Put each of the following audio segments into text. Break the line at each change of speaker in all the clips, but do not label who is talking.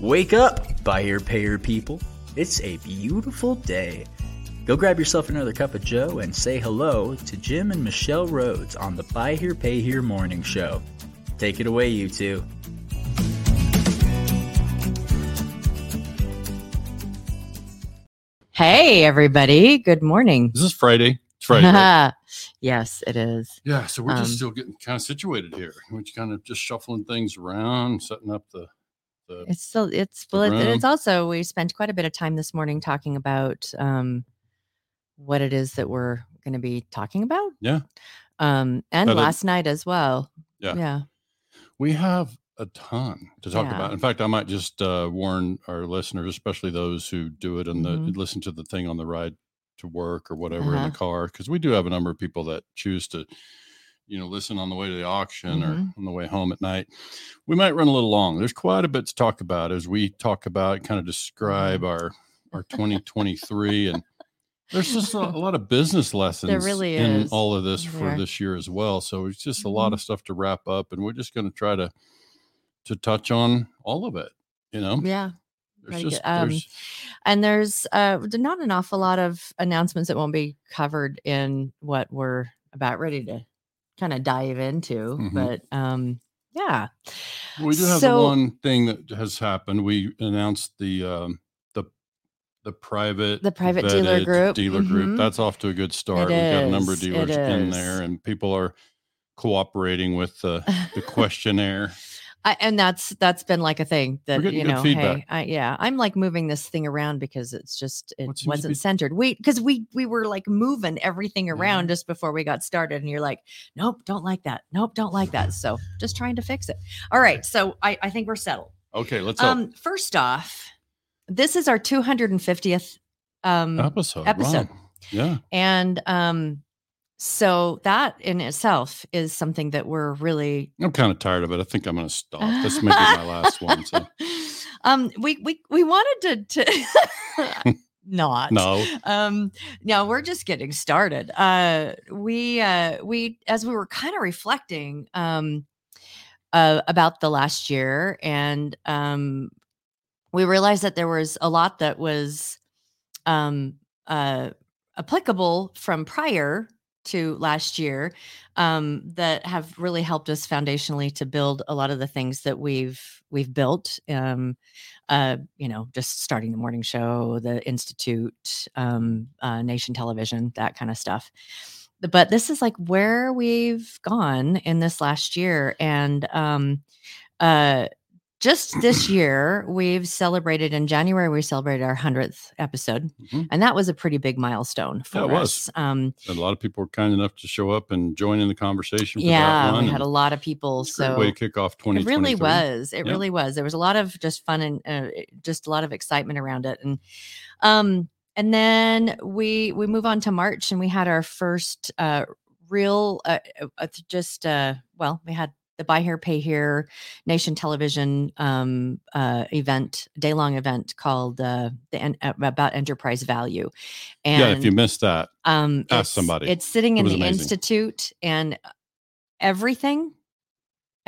Wake up, buyer payer people. It's a beautiful day. Go grab yourself another cup of Joe and say hello to Jim and Michelle Rhoads on the Buy Here Pay Here morning show. Take it away, you two.
Hey, everybody. Good morning.
This is Friday? It's Friday. right?
yes, it is.
yeah, so we're
Um,
just still getting kind of situated here. We're kind of just shuffling things around, setting up the the
It's still, it's,
The
well, it-
room.
it's also, we spent quite a bit of time this morning talking about um, what it is that we're going to be talking about.
Yeah.
Um, and
But it-
last night as well.
Yeah.
Yeah.
we have a ton to talk
Yeah.
about. In fact, I might just uh, warn our listeners, especially those who do it and
Mhm.
listen to the thing on the ride to work or whatever in
Uh-huh.
the car, because we do have a number of people that choose to, you know, listen on the way to the auction
Mhm.
or on the way home at night. We might run a little long. There's quite a bit to talk about as we talk about, kind of describe
Mm-hmm.
our our 2023 and. There's just a, a lot of business lessons
really
in
is.
all of this for
There.
this year as well. So it's just a
Mm-hmm.
lot of stuff to wrap up, and we're just going to try to to touch on all of it. You know,
Yeah.
there's just.
Um,
there's
And there's uh, not an awful lot of announcements that won't be covered in what we're about ready to kind of dive into.
Mhm.
But um, yeah.
we do have
so-
one thing that has happened. We announced the um, the the private
The private dealer group.
dealer group.
Mhm.
That's off to a good start.
It
We've got a number of dealers in there, and people are cooperating with the the questionnaire.
I, and that's that's been like a thing that you know hey I, yeah i'm like moving this thing around because it's just it
What
wasn't
be-
centered we because we we were like moving everything around
Yeah.
just before we got started and you're like nope don't like that nope don't like that so just trying to fix it all right so i i think we're settled
Okay, let's um,
um first off this is our 250th um
episode.
episode.
Wow. Yeah,
and um so that in itself is something that we're really
I'm kind of tired of it. I think I'm going to stop. This may be my last one. So
um we we we wanted to to not
no,
um no we're just getting started uh we uh we as we were kind of reflecting um uh about the last year and um we realized that there was a lot that was um uh applicable from prior to last year um that have really helped us foundationally to build a lot of the things that we've we've built um uh, you know, just starting the morning show, the institute, um, uh, nation television, that kind of stuff. But this is like where we've gone in this last year, and um, uh, just this year we've celebrated in January. We celebrated our hundredth episode,
Mhm.
and that was a pretty big milestone for
Yeah, it was.
us. Um,
a lot of people were kind enough to show up and join in the conversation. For
yeah,
that one.
we had a lot of people.
it's a great
So
way to kick off
it really was it
Yeah.
really was there was a lot of just fun and uh, just a lot of excitement around it and um and then we we move on to march and we had our first uh real uh, uh, uh, just uh well we had the buy here pay here nation television um uh event day long event called uh the en- uh, about enterprise value and
yeah, if you missed that,
um
Ask
it's-
somebody.
it's sitting
It
in the
amazing.
institute and everything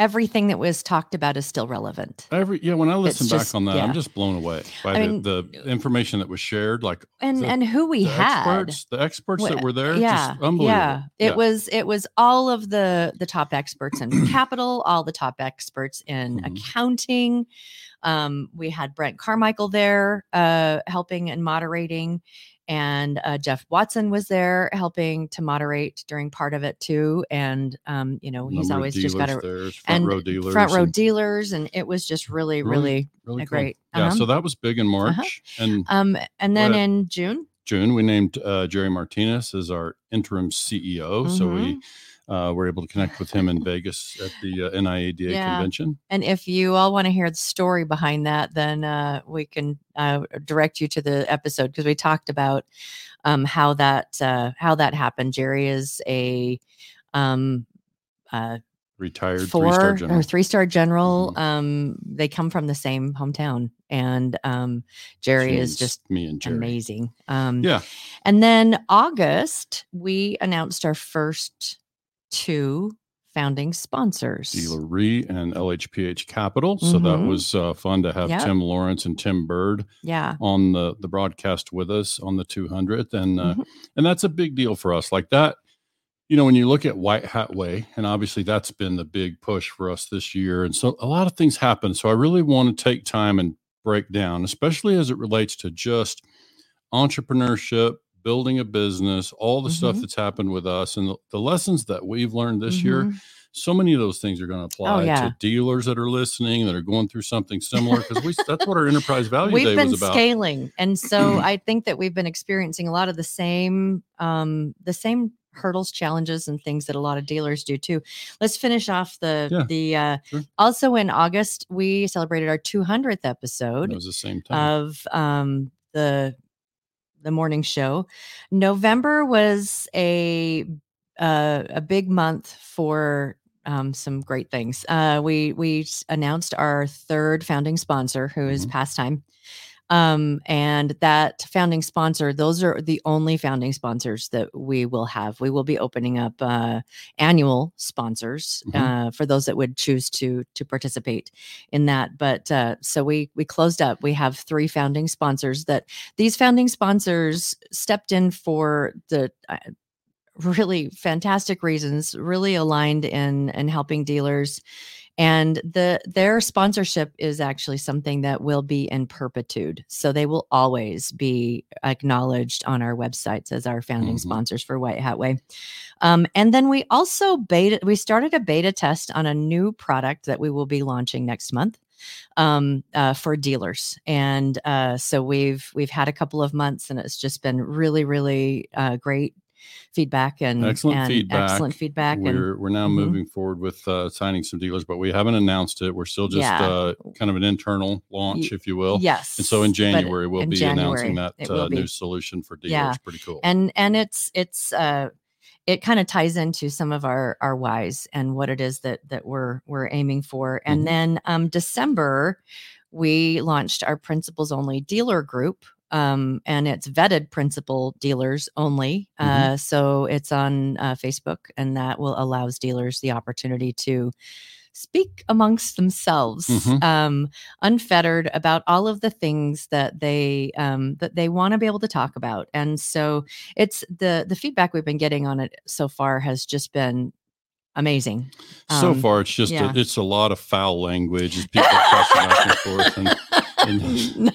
everything that was talked about is still relevant
every yeah, when I listen back
just-
on that,
yeah.
I'm just blown away by
I
the,
mean,
the information that was shared. Like
and
the-
and who we
the
had
experts, the experts that were there,
yeah
just unbelievable.
yeah it was it was all of the the top experts in capital all the top experts in
Mhm.
accounting um we had brent carmichael there uh helping and moderating and uh, jeff watson was there helping to moderate during part of it too and um you know he's
Number
always just got a
there, front row dealers,
front row
and
dealers and it was just really
Really
really
really
a
cool.
great
Yeah,
uh-huh.
so that was big in March and
um and then in june
June we named uh, Jerry Martinez as our interim CEO. So
Mm-hmm.
we uh, we're able to connect with him in Vegas at the uh, NIADA
Yeah.
convention.
And if you all want to hear the story behind that, then uh, we can uh, direct you to the episode because we talked about um, how that uh, how that happened. Jerry is a um, uh,
Retired
four
three-star general.
or three star general.
Mhm.
Um, they come from the same hometown, and um, Jerry is just
me and Jerry.
amazing. Um,
Yeah.
And then August, we announced our first two founding sponsors.
Dealer Re and LHPH Capital. So that
Mhm.
was uh, fun to have
Yep.
Tim Lawrence and Tim Bird
Yeah.
on the the broadcast with us on the 200th, and uh,
Mhm.
and that's a big deal for us. Like that, you know, when you look at White Hat Way, and obviously that's been the big push for us this year, and so a lot of things happen. So I really want to take time and break down, especially as it relates to just entrepreneurship, building a business, all the stuff
Mhm.
that's happened with us, and the, the lessons that we've learned this year
Mhm.
so many of those things are going to apply
Oh, yeah.
to dealers that are listening that are going through something similar because we that's what our enterprise value
We've
day
been
was about
scaling, and so I think that we've been experiencing a lot of the same, um, the same hurdles, challenges, and things that a lot of dealers do too. Let's finish off the
Yeah,
the. Uh,
sure.
Also in August, we celebrated our 200th episode
it was the same time
of um, the the morning show. November was a uh, a big month for um, some great things. Uh, we we announced our third founding sponsor, who is
Mhm.
PassTime. Um, and that founding sponsor, those are the only founding sponsors that we will have. We will be opening up uh, annual sponsors
Mhm.
uh, for those that would choose to to participate in that. But uh, so we we closed up. We have three founding sponsors. That these founding sponsors stepped in for the uh, really fantastic reasons. Really aligned in in helping dealers, and the their sponsorship is actually something that will be in perpetuity So they will always be acknowledged on our websites as our founding
Mhm.
sponsors for White Hat Way. Um, and then we also beta we started a beta test on a new product that we will be launching next month um, uh, for dealers. And uh, so we've we've had a couple of months, and it's just been really, really uh, great feedback and
Excellent
and
feedback.
excellent feedback.
we're we're now
Mhm.
moving forward with uh, signing some dealers but we haven't announced it we're still just
Yeah.
uh, kind of an internal launch if you will
yes,
and so in january we'll
in
be announcing that uh, new solution for dealers
Yeah.
pretty cool
and and it's it's uh it kind of ties into some of our our whys and what it is that that we're we're aiming for and
Mhm.
then um december we launched our principals only dealer group um and it's vetted principal dealers only
Mhm.
uh so it's on uh, facebook and that will allows dealers the opportunity to speak amongst themselves
Mhm.
um unfettered about all of the things that they um that they want to be able to talk about and so it's the the feedback we've been getting on it so far has just been amazing
so
Um,
far it's just
yeah.
a, it's a lot of foul language people cussing back and forth and, and
no.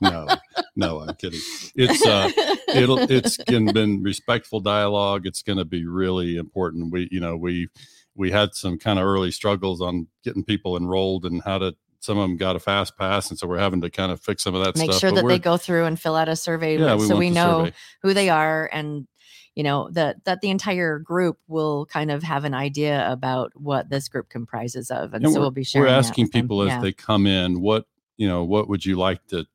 no no i'm kidding it's uh it'll it's been, been respectful dialogue it's going to be really important we you know we we had some kind of early struggles on getting people enrolled and how to some of them got a fast pass and so we're having to kind of fix some of that stuff.
make
stuff
sure
but
that they go through and fill out a survey
yeah,
so we know
survey.
who they are and you know that that the entire group will kind of have an idea about what this group comprises of and,
And
so we'll be sharing
we're asking
them.
people as
Yeah.
they come in what you know what would you like to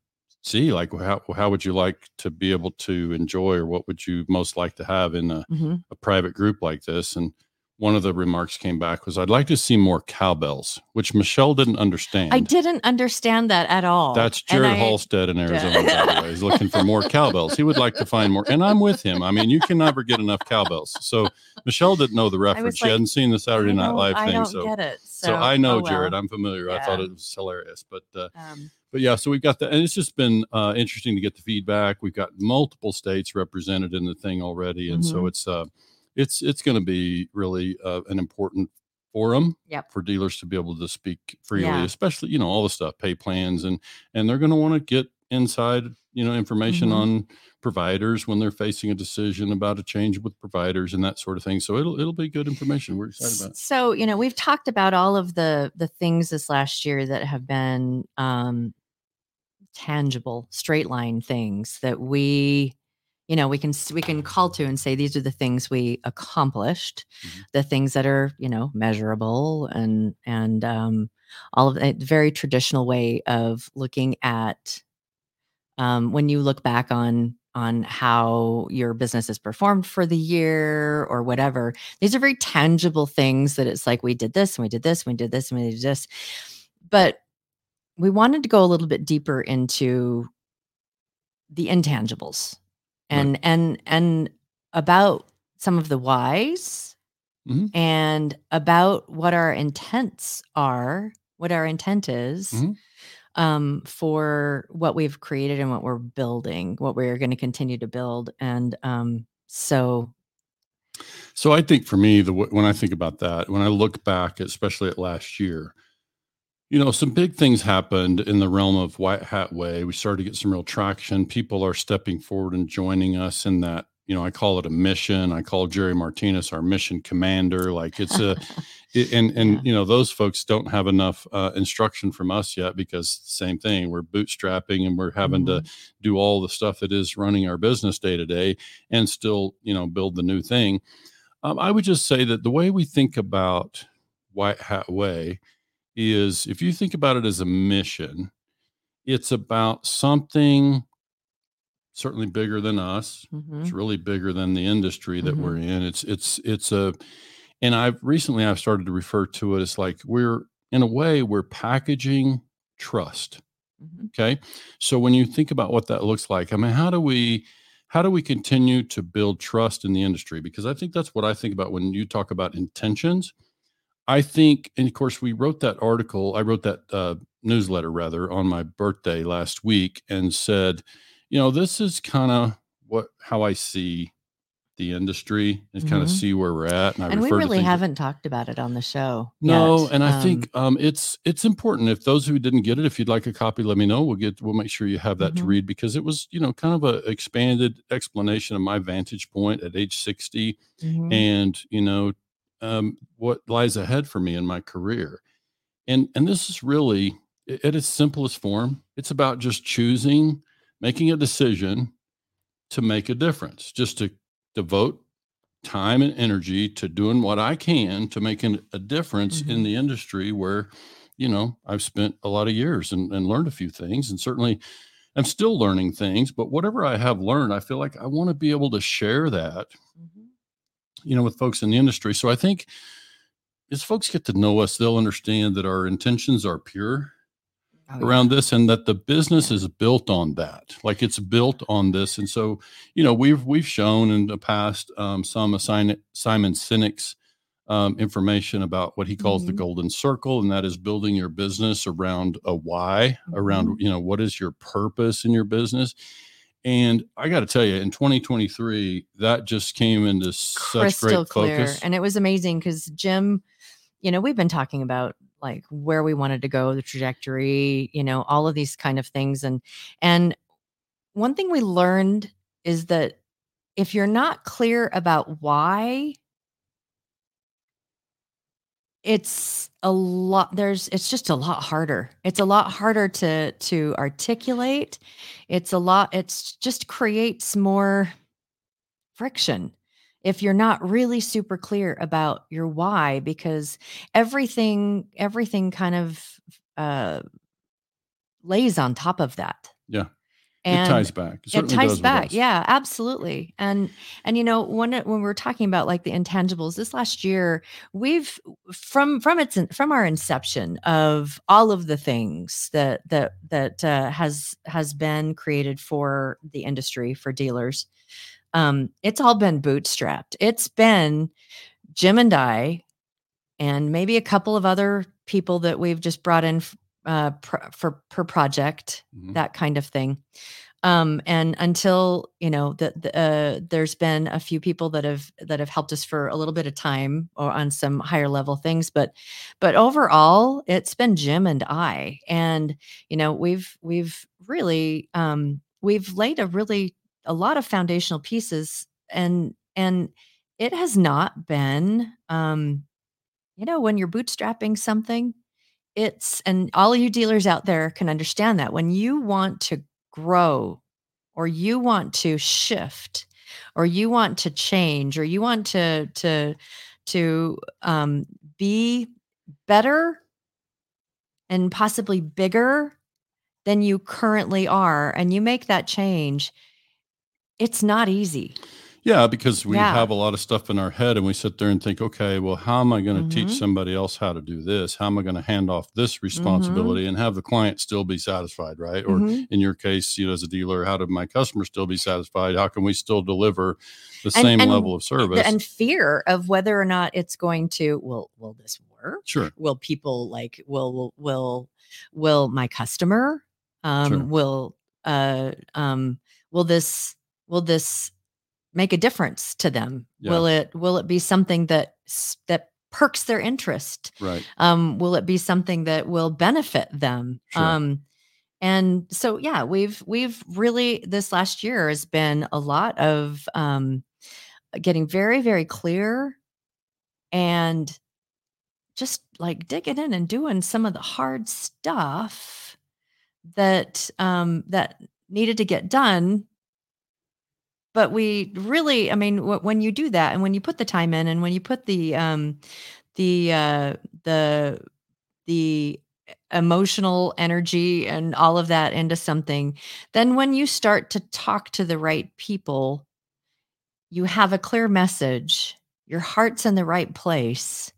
see like how, how would you like to be able to enjoy or what would you most like to have in a,
Mhm.
a private group like this and one of the remarks came back was i'd like to see more cowbells which michelle didn't understand
I didn't understand that at all.
That's
And
Jared
I-
Halstead in Arizona, by the way. He's looking for more cowbells. He would like to find more. And I'm with him. I mean, you can never get enough cowbells. So Michelle didn't know the reference. she
like,
hadn't seen the Saturday Night Live
I
thing.
don't
So,
get it.
so,
So,
I know
oh, well.
Jared. I'm familiar. I thought it was hilarious. But uh,
Um,
but yeah, so we've got that, and it's just been uh, interesting to get the feedback. We've got multiple states represented in the thing already, and so
Mhm.
it's uh, it's it's going to be really uh, an important forum
Yep.
for dealers to be able to speak freely,
Yeah.
especially you know all the stuff, pay plans, and and they're going to want to get inside you know information
Mhm.
on providers when they're facing a decision about a change with providers and that sort of thing. So it'll it'll be good information. We're excited about. it.
So, you know, we've talked about all of the the things this last year that have been um tangible, straight line things that we you know, we can we can call to and say these are the things we accomplished,
Mhm.
the things that are, you know, measurable and and um all of a very traditional way of looking at um, when you look back on on how your business has performed for the year or whatever these are very tangible things that it's like we did this and we did this and we did this and we did this but we wanted to go a little bit deeper into the intangibles and and and about some of the whys
Mhm.
and about what our intents are, what our intent is
Mhm.
um, for what we've created and what we're building, what we're going to continue to build. And um, so,
So I think for me, the when I think about that, when I look back, especially at last year, you know, some big things happened in the realm of White Hat Way. We started to get some real traction. People are stepping forward and joining us in that. You know, I call it a mission. I call Jerry Martinez our mission commander. Like it's a, it- and and
Yeah.
you know those folks don't have enough uh, instruction from us yet because same thing. We're bootstrapping and we're having to do all the stuff that is running our business day to day, and still you know build the new thing. Um, I would just say that the way we think about White Hat Way is if you think about it as a mission, it's about something certainly bigger than us.
Mhm.
It's really bigger than the industry that
Mhm.
we're in. It's it's it's a and I've recently I've started to refer to it as like we're in a way we're packaging trust.
Mhm.
Okay. So when you think about what that looks like, I mean, how do we how do we continue to build trust in the industry? Because I think that's what I think about when you talk about intentions. I think, and of course, we wrote that article. I wrote that uh, newsletter rather on my birthday last week, and said, you know, this is kind of what how I see the industry and kind of see where we're at. And I
and we
to
really
things that-
haven't talked about it on the show.
no,
yet.
and I
Um,
think um, it's it's important. If those who didn't get it, if you'd like a copy, let me know. We'll get we'll make sure you have that to
Mhm.
read because it was you know kind of a expanded explanation of my vantage point at age sixty
mhm.
and you know um, what lies ahead for me in my career. And and this is really at its simplest form. It's about just choosing, making a decision to make a difference, just to devote time and energy to doing what I can to making a difference in
Mhm.
the industry where, you know, I've spent a lot of years and, and learned a few things and certainly I'm still learning things, but whatever I have learned, I feel like I want to be able to share that,
Mhm.
You know, with folks in the industry. So I think as folks get to know us, they'll understand that our intentions are pure
Oh, yeah.
around this and that the business is built on that like it's built on this and so you know we've we've shown in the past um, some assign simon sinek's um, information about what he calls the
Mhm.
golden circle and that is building your business around a why around
Mhm.
you know what is your purpose in your business and i got to tell you in 2023 that just came into such
crystal
great
clear.
focus.
And it was amazing because jim you know we've been talking about like where we wanted to go the trajectory you know all of these kind of things. And and one thing we learned is that if you're not clear about why it's a lot there's it's just a lot harder. It's a lot harder to to articulate. It's a lot it's just creates more friction if you're not really super clear about your why because everything everything kind of uh lays on top of that.
Yeah
and
it ties back.
It
certainly
ties back. yeah absolutely. And and you know when it, when we're talking about like the intangibles this last year we've from from its from our inception of all of the things that that that uh, has has been created for the industry for dealers um it's all been bootstrapped. It's been jim and i and maybe a couple of other people that we've just brought in f- uh, pr- for per project
Mhm.
that kind of thing um and until you know that the, uh, there's been a few people that have that have helped us for a little bit of time or on some higher level things but but overall it's been jim and i and you know we've we've really um we've laid a really a lot of foundational pieces and and it has not been um you know when you're bootstrapping something it's and all you dealers out there can understand that when you want to grow or you want to shift or you want to change or you want to to to um, be better and possibly bigger than you currently are and you make that change it's not easy
Yeah, because we
Yeah.
have a lot of stuff in our head and we sit there and think, okay, well, how am I going to
Mhm.
teach somebody else how to do this? How am I going to hand off this responsibility and have the client still be satisfied, right? Or
Mhm.
in your case, you know, as a dealer, how do my customers still be satisfied? How can we still deliver the
And-
same
and
level of service?
and fear of whether or not it's going to will will this work
sure.
will people like will will will, will my customer um
Sure.
will uh um will this will this make a difference to them
Yeah.
will it will it be something that that perks their interest
Right.
um will it be something that will benefit them
Sure.
um and so yeah we've we've really this last year has been a lot of um getting very very clear and just like digging in and doing some of the hard stuff that um that needed to get done but we really i mean wh- when you do that and when you put the time in and when you put the um the uh the the emotional energy and all of that into something then when you start to talk to the right people you have a clear message your heart's in the right place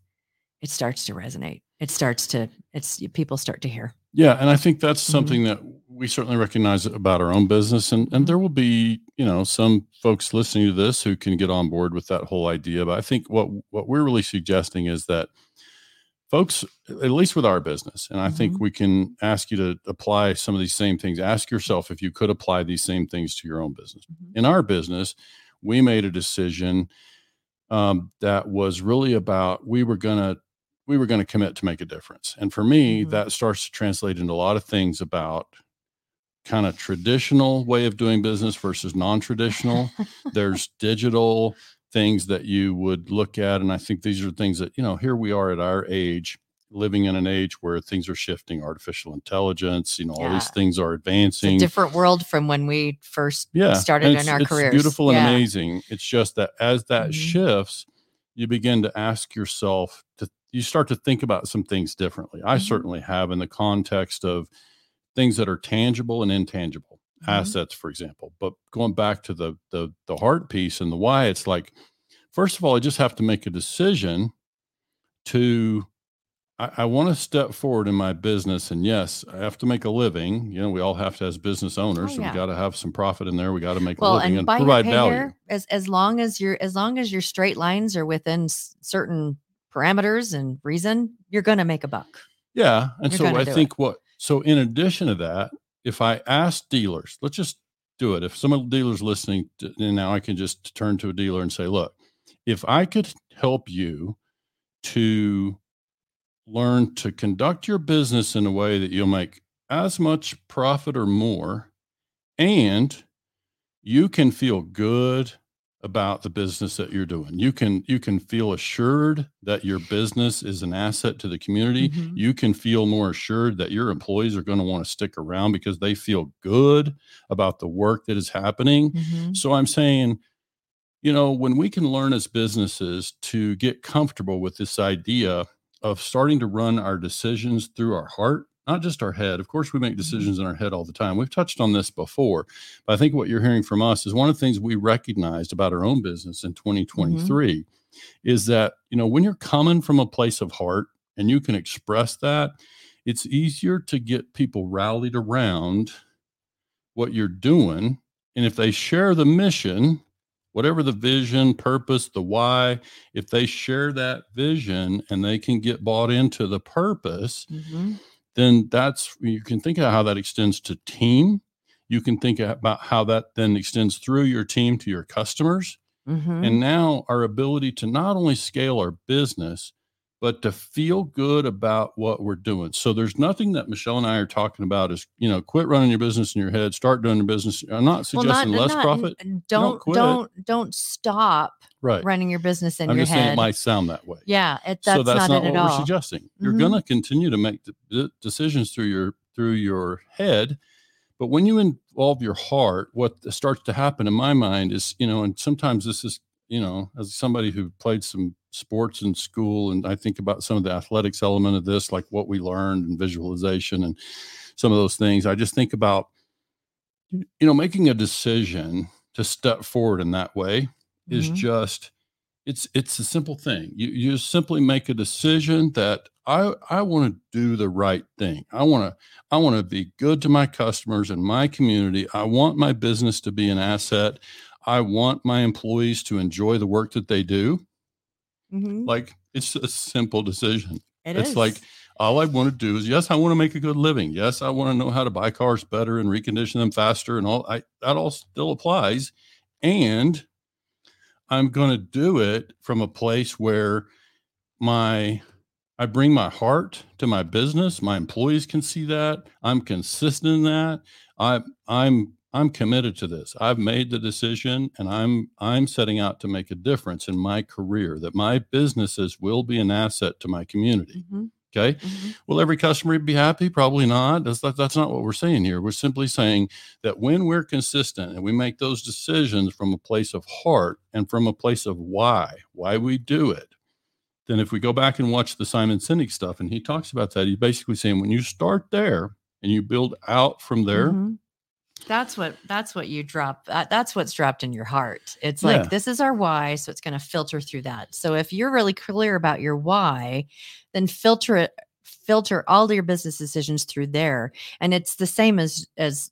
it starts to resonate it starts to it's people start to hear
Yeah, and I think that's
Mhm.
something that we certainly recognize it about our own business, and and there will be you know some folks listening to this who can get on board with that whole idea. But I think what what we're really suggesting is that folks, at least with our business, and I think
Mhm.
we can ask you to apply some of these same things. Ask yourself if you could apply these same things to your own business.
Mhm.
In our business, we made a decision um, that was really about we were gonna we were going to commit to make a difference. And for me,
Mhm.
that starts to translate into a lot of things about kind of traditional way of doing business versus non-traditional. There's digital things that you would look at. And I think these are things that, you know, here we are at our age, living in an age where things are shifting, artificial intelligence, you know, all these things are advancing.
different world from when we first
yeah.
started in our
it's
careers
Beautiful and
Yeah.
amazing. It's just that as that
Mhm.
shifts, you begin to ask yourself to you start to think about some things differently. I
Mhm.
certainly have in the context of things that are tangible and intangible
Mhm.
assets, for example. But going back to the the the heart piece and the why, it's like, first of all, I just have to make a decision to I, I want to step forward in my business. And yes, I have to make a living. You know, we all have to as business owners.
Oh,
so we got to have some profit in there. We got to make a living
and,
and, provide value.
as as long as your as long as your straight lines are within s- certain parameters and reason you're going to make a buck
Yeah. And
You're
so I
do it.
think what, so in addition to that, if I ask dealers, let's just do it. If some of the dealers listening, to, and now I can just turn to a dealer and say, look, if I could help you to learn to conduct your business in a way that you'll make as much profit or more, and you can feel good about the business that you're doing. You can you can feel assured that your business is an asset to the community.
Mhm.
You can feel more assured that your employees are going to want to stick around because they feel good about the work that is happening.
Mhm.
So I'm saying, you know, when we can learn as businesses to get comfortable with this idea of starting to run our decisions through our heart, not just our head. Of course, we make decisions in our head all the time. We've touched on this before, but I think what you're hearing from us is one of the things we recognized about our own business in 2023 is that, you know, when you're coming from a place of heart and you can express that, it's easier to get people rallied around what you're doing. And if they share the mission, whatever the vision, purpose, the why, if they share that vision and they can get bought into the purpose,
Mhm.
Then that's you can think of how that extends to team. You can think about how that then extends through your team to your customers.
Mhm.
And now our ability to not only scale our business, but to feel good about what we're doing. So there's nothing that Michelle and I are talking about is, you know, quit running your business in your head, start doing your business. I'm not
Well,
suggesting
not-
less
not-
profit. don't
Don't
quit.
don't don't stop
Right.
running your business in
I'm
your
just saying
head.
it might sound that way.
yeah, it, that's,
so that's
not,
not,
it
what
at
we're
all.
suggesting. You're
Mhm.
going to continue to make decisions through your through your head, but when you involve your heart, what starts to happen in my mind is, you know, and sometimes this is, you know, as somebody who played some sports in school, and I think about some of the athletics element of this, like what we learned and visualization and some of those things. I just think about, you know, making a decision to step forward in that way is
Mhm.
just it's it's a simple thing. You you just simply make a decision that I I want to do the right thing. I want to I want to be good to my customers and my community. I want my business to be an asset. I want my employees to enjoy the work that they do.
Mhm.
Like it's a simple decision.
It
it's
is.
like all I want to do is yes, I want to make a good living. Yes, I want to know how to buy cars better and recondition them faster and all I that all still applies. And I'm going to do it from a place where my I bring my heart to my business. My employees can see that. I'm consistent in that. I I'm I'm committed to this. I've made the decision and I'm I'm setting out to make a difference in my career that my businesses will be an asset to my community.
Mhm.
Okay?
Mhm.
Will every customer be happy? Probably not. That's that, that's not what we're saying here. We're simply saying that when we're consistent and we make those decisions from a place of heart and from a place of why, why we do it, then if we go back and watch the Simon Sinek stuff, and he talks about that, he's basically saying when you start there and you build out from there,
Mhm. That's what that's what you drop. That, that's what's dropped in your heart. It's
Yeah.
like this is our why, so it's going to filter through that. So if you're really clear about your why, then filter it filter all your business decisions through there. And it's the same as as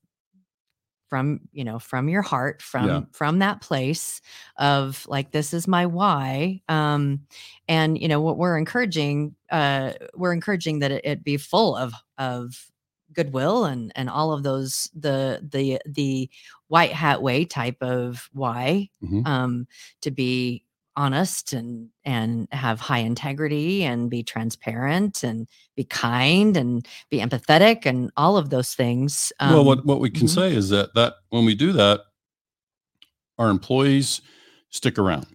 from, you know, from your heart, from
Yeah.
from that place of like this is my why. Um and you know what we're encouraging uh we're encouraging that it, it be full of of goodwill and and all of those the the the white hat way type of why
Mhm.
um to be honest and and have high integrity and be transparent and be kind and be empathetic and all of those things um,
well, what what we can
mhm.
say is that that when we do that, our employees stick around.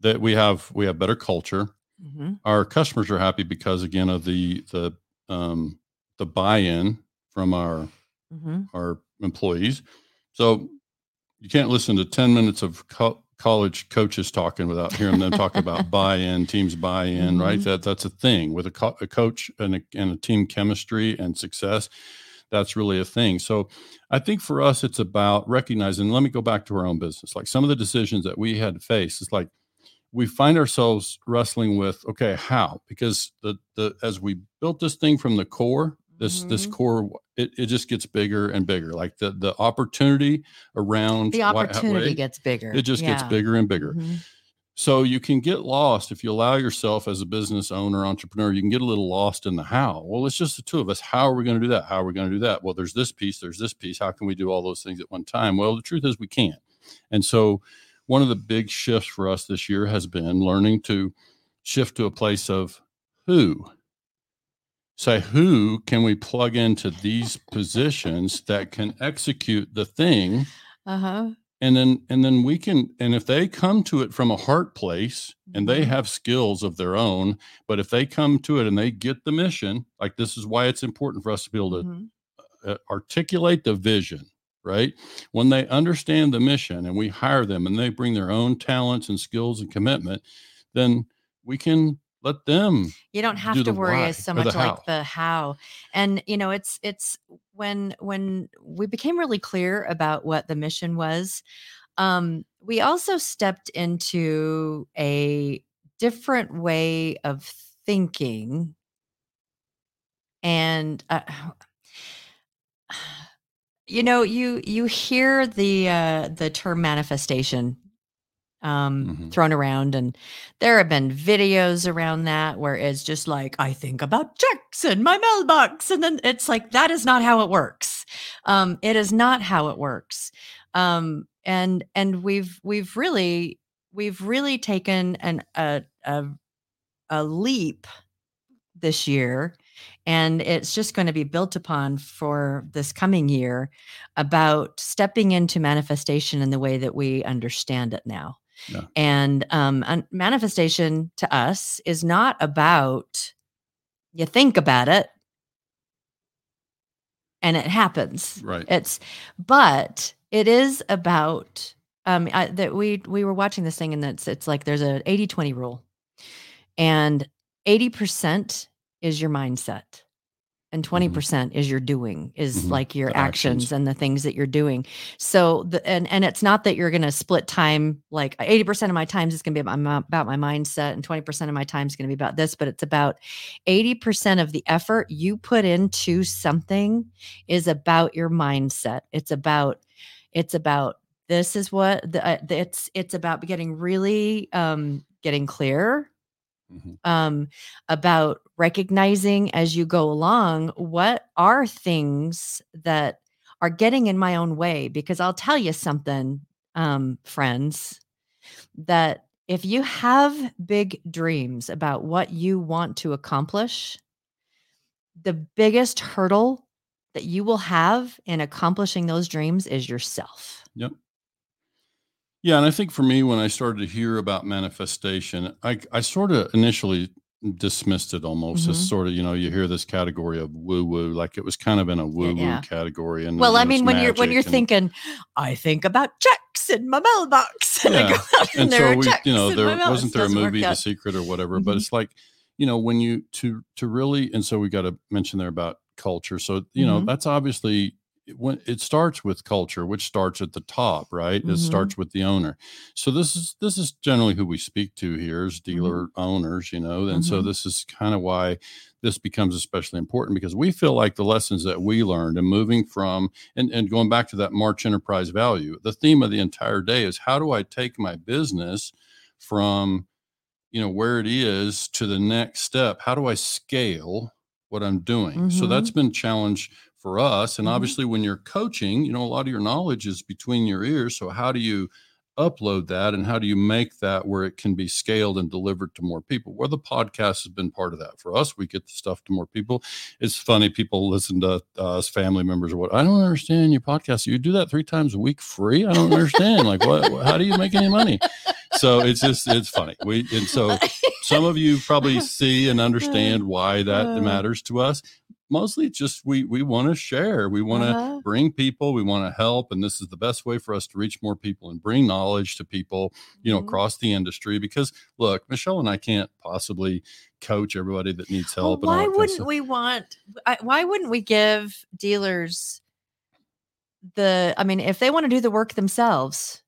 That we have we have better culture.
mhm,
Our customers are happy because again of the the um, the buy-in from our
mhm.
our employees. So you can't listen to 10 minutes of co- college coaches talking without hearing them talk about buy-in, teams buy-in, right?
Mhm.
That that's a thing with a, co- a coach and a, and a team chemistry and success. That's really a thing. So I think for us, it's about recognizing. Let me go back to our own business. Like some of the decisions that we had to face, it's like we find ourselves wrestling with, okay, how? Because the the as we built this thing from the core, this this
Mhm.
core it, it just gets bigger and bigger like the the opportunity around
the opportunity
Way,
gets bigger
it just gets bigger and bigger.
Mhm.
so you can get lost if you allow yourself as a business owner entrepreneur you can get a little lost in the how. Well it's just the two of us. How are we going to do that? How are we going to do that? Well there's this piece there's this piece. How can we do all those things at one time? Well the truth is we can't. And so one of the big shifts for us this year has been learning to shift to a place of who say who can we plug into these positions that can execute the thing
uh-huh
and then and then we can and if they come to it from a heart place and they
Mhm.
have skills of their own but if they come to it and they get the mission like this is why it's important for us to be able to
Mhm.
uh, articulate the vision right when they understand the mission and we hire them and they bring their own talents and skills and commitment then we can let them
you don't have
do
to worry as so much like the how. And you know it's it's when when we became really clear about what the mission was um we also stepped into a different way of thinking and uh, you know you you hear the uh the term manifestation um
Mhm.
thrown around and there have been videos around that where it's just like i think about checks in my mailbox and then it's like that is not how it works. Um it is not how it works. Um and and we've we've really we've really taken an a a, a leap this year and it's just going to be built upon for this coming year about stepping into manifestation in the way that we understand it now
Yeah.
and um manifestation to us is not about you think about it and it happens.
Right.
It's but it is about um I, that we we were watching this thing and that's it's like there's a 80 20 rule. And 80% is your mindset and 20% is your doing is
Mhm.
like your actions.
actions.
and the things that you're doing so the and and it's not that you're going to split time like 80% of my times is going to be about my, about my mindset and 20% of my time is going to be about this but it's about 80% of the effort you put into something is about your mindset it's about it's about this is what the, uh, the- it's it's about getting really um getting clear
Mhm.
um, about recognizing as you go along what are things that are getting in my own way. Because I'll tell you something, um, friends, that if you have big dreams about what you want to accomplish, the biggest hurdle that you will have in accomplishing those dreams is yourself.
Yeah, and I think for me, when I started to hear about manifestation, I I sort of initially dismissed it almost as
Mhm.
sort of you know you hear this category of woo woo like it was kind of in a woo woo
yeah.
category and
Well, I mean, when you're when you're
and-
thinking, I think about checks in my mailbox, and
Yeah,
and,
and
there
so we you know there wasn't there a movie the secret or whatever but
Mhm.
it's like you know when you to to really and so we got to mention there about culture so you know
Mhm.
that's obviously when it starts with culture which starts at the top right
Mhm.
it starts with the owner so this is this is generally who we speak to here is
Mm-hmm.
dealer owners you know and so
Mhm.
this is kind of why this becomes especially important because we feel like the lessons that we learned and moving from and, and going back to that march enterprise value the theme of the entire day is how do i take my business from you know where it is to the next step how do i scale what i'm doing so
Mhm.
that's been a challenge for us and
Mhm.
obviously when you're coaching you know a lot of your knowledge is between your ears so how do you upload that and how do you make that where it can be scaled and delivered to more people? Where the podcast has been part of that. For us we get the stuff to more people. It's funny people listen to us family members or what i don't understand your podcast. You do that three times a week free? I don't understand. Like what how do you make any money? So it's just it's funny. We and so some of you probably see and understand why that
Uh.
matters to us mostly it's just we we want to share we want to
Uh-huh.
bring people we want to help and this is the best way for us to reach more people and bring knowledge to people you know
Mhm.
across the industry because look michelle and i can't possibly coach everybody that needs help all
why wouldn't we want? I- Why wouldn't we give dealers the? I mean, if they want to do the work themselves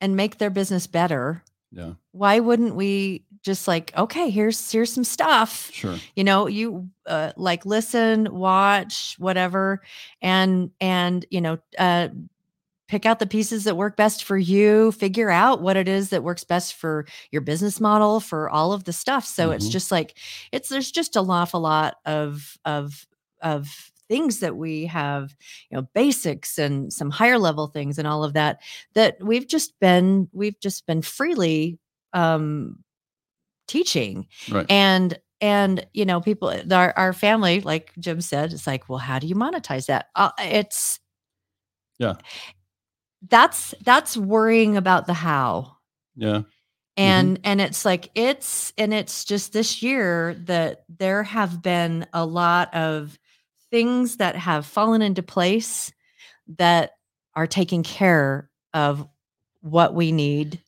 and make their business better,
yeah
why wouldn't we just like, okay, here's here's some stuff.
sure
you know you uh, like listen watch whatever and and you know uh pick out the pieces that work best for you figure out what it is that works best for your business model for all of the stuff so it's
Mhm.
just like it's there's just an awful lot of of of things that we have you know basics and some higher level things and all of that that we've just been we've just been freely um teaching.
Right.
And and you know people our, our family like jim said it's like well how do you monetize that? Uh, it's
Yeah.
that's that's worrying about the how.
Yeah.
And and it's like it's and it's just this year that there have been a lot of things that have fallen into place that are taking care of what we need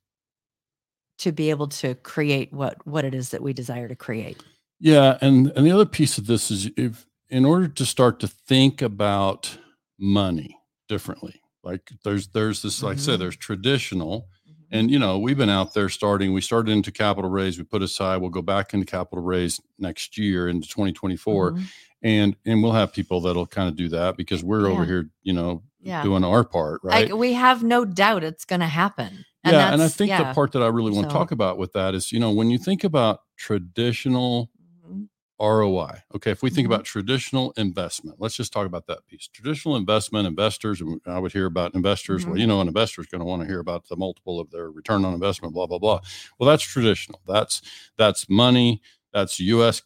to be able to create what what it is that we desire to create
Yeah, and and the other piece of this is if in order to start to think about money differently, like there's there's this like I said,
Mhm.
there's traditional, and you know we've been out there starting. We started into capital raise, we put aside. We'll go back into capital raise next year into 2024,
Mhm.
and and we'll have people that'll kind of do that because we're over here, you know,
Yeah.
doing our part, right?
Like, we have no doubt it's going to happen.
Yeah, and I think
yeah.
the part that I really want to talk about with that is, you know, when you think about traditional
Mhm.
ROI. Okay, if we think
Mhm.
about traditional investment, let's just talk about that piece. Traditional investment, investors, and I would hear about investors. Well,
Mhm.
you know, an investor is going to want to hear about the multiple of their return on investment, blah blah blah. Well, that's traditional. That's that's money. That's U.S.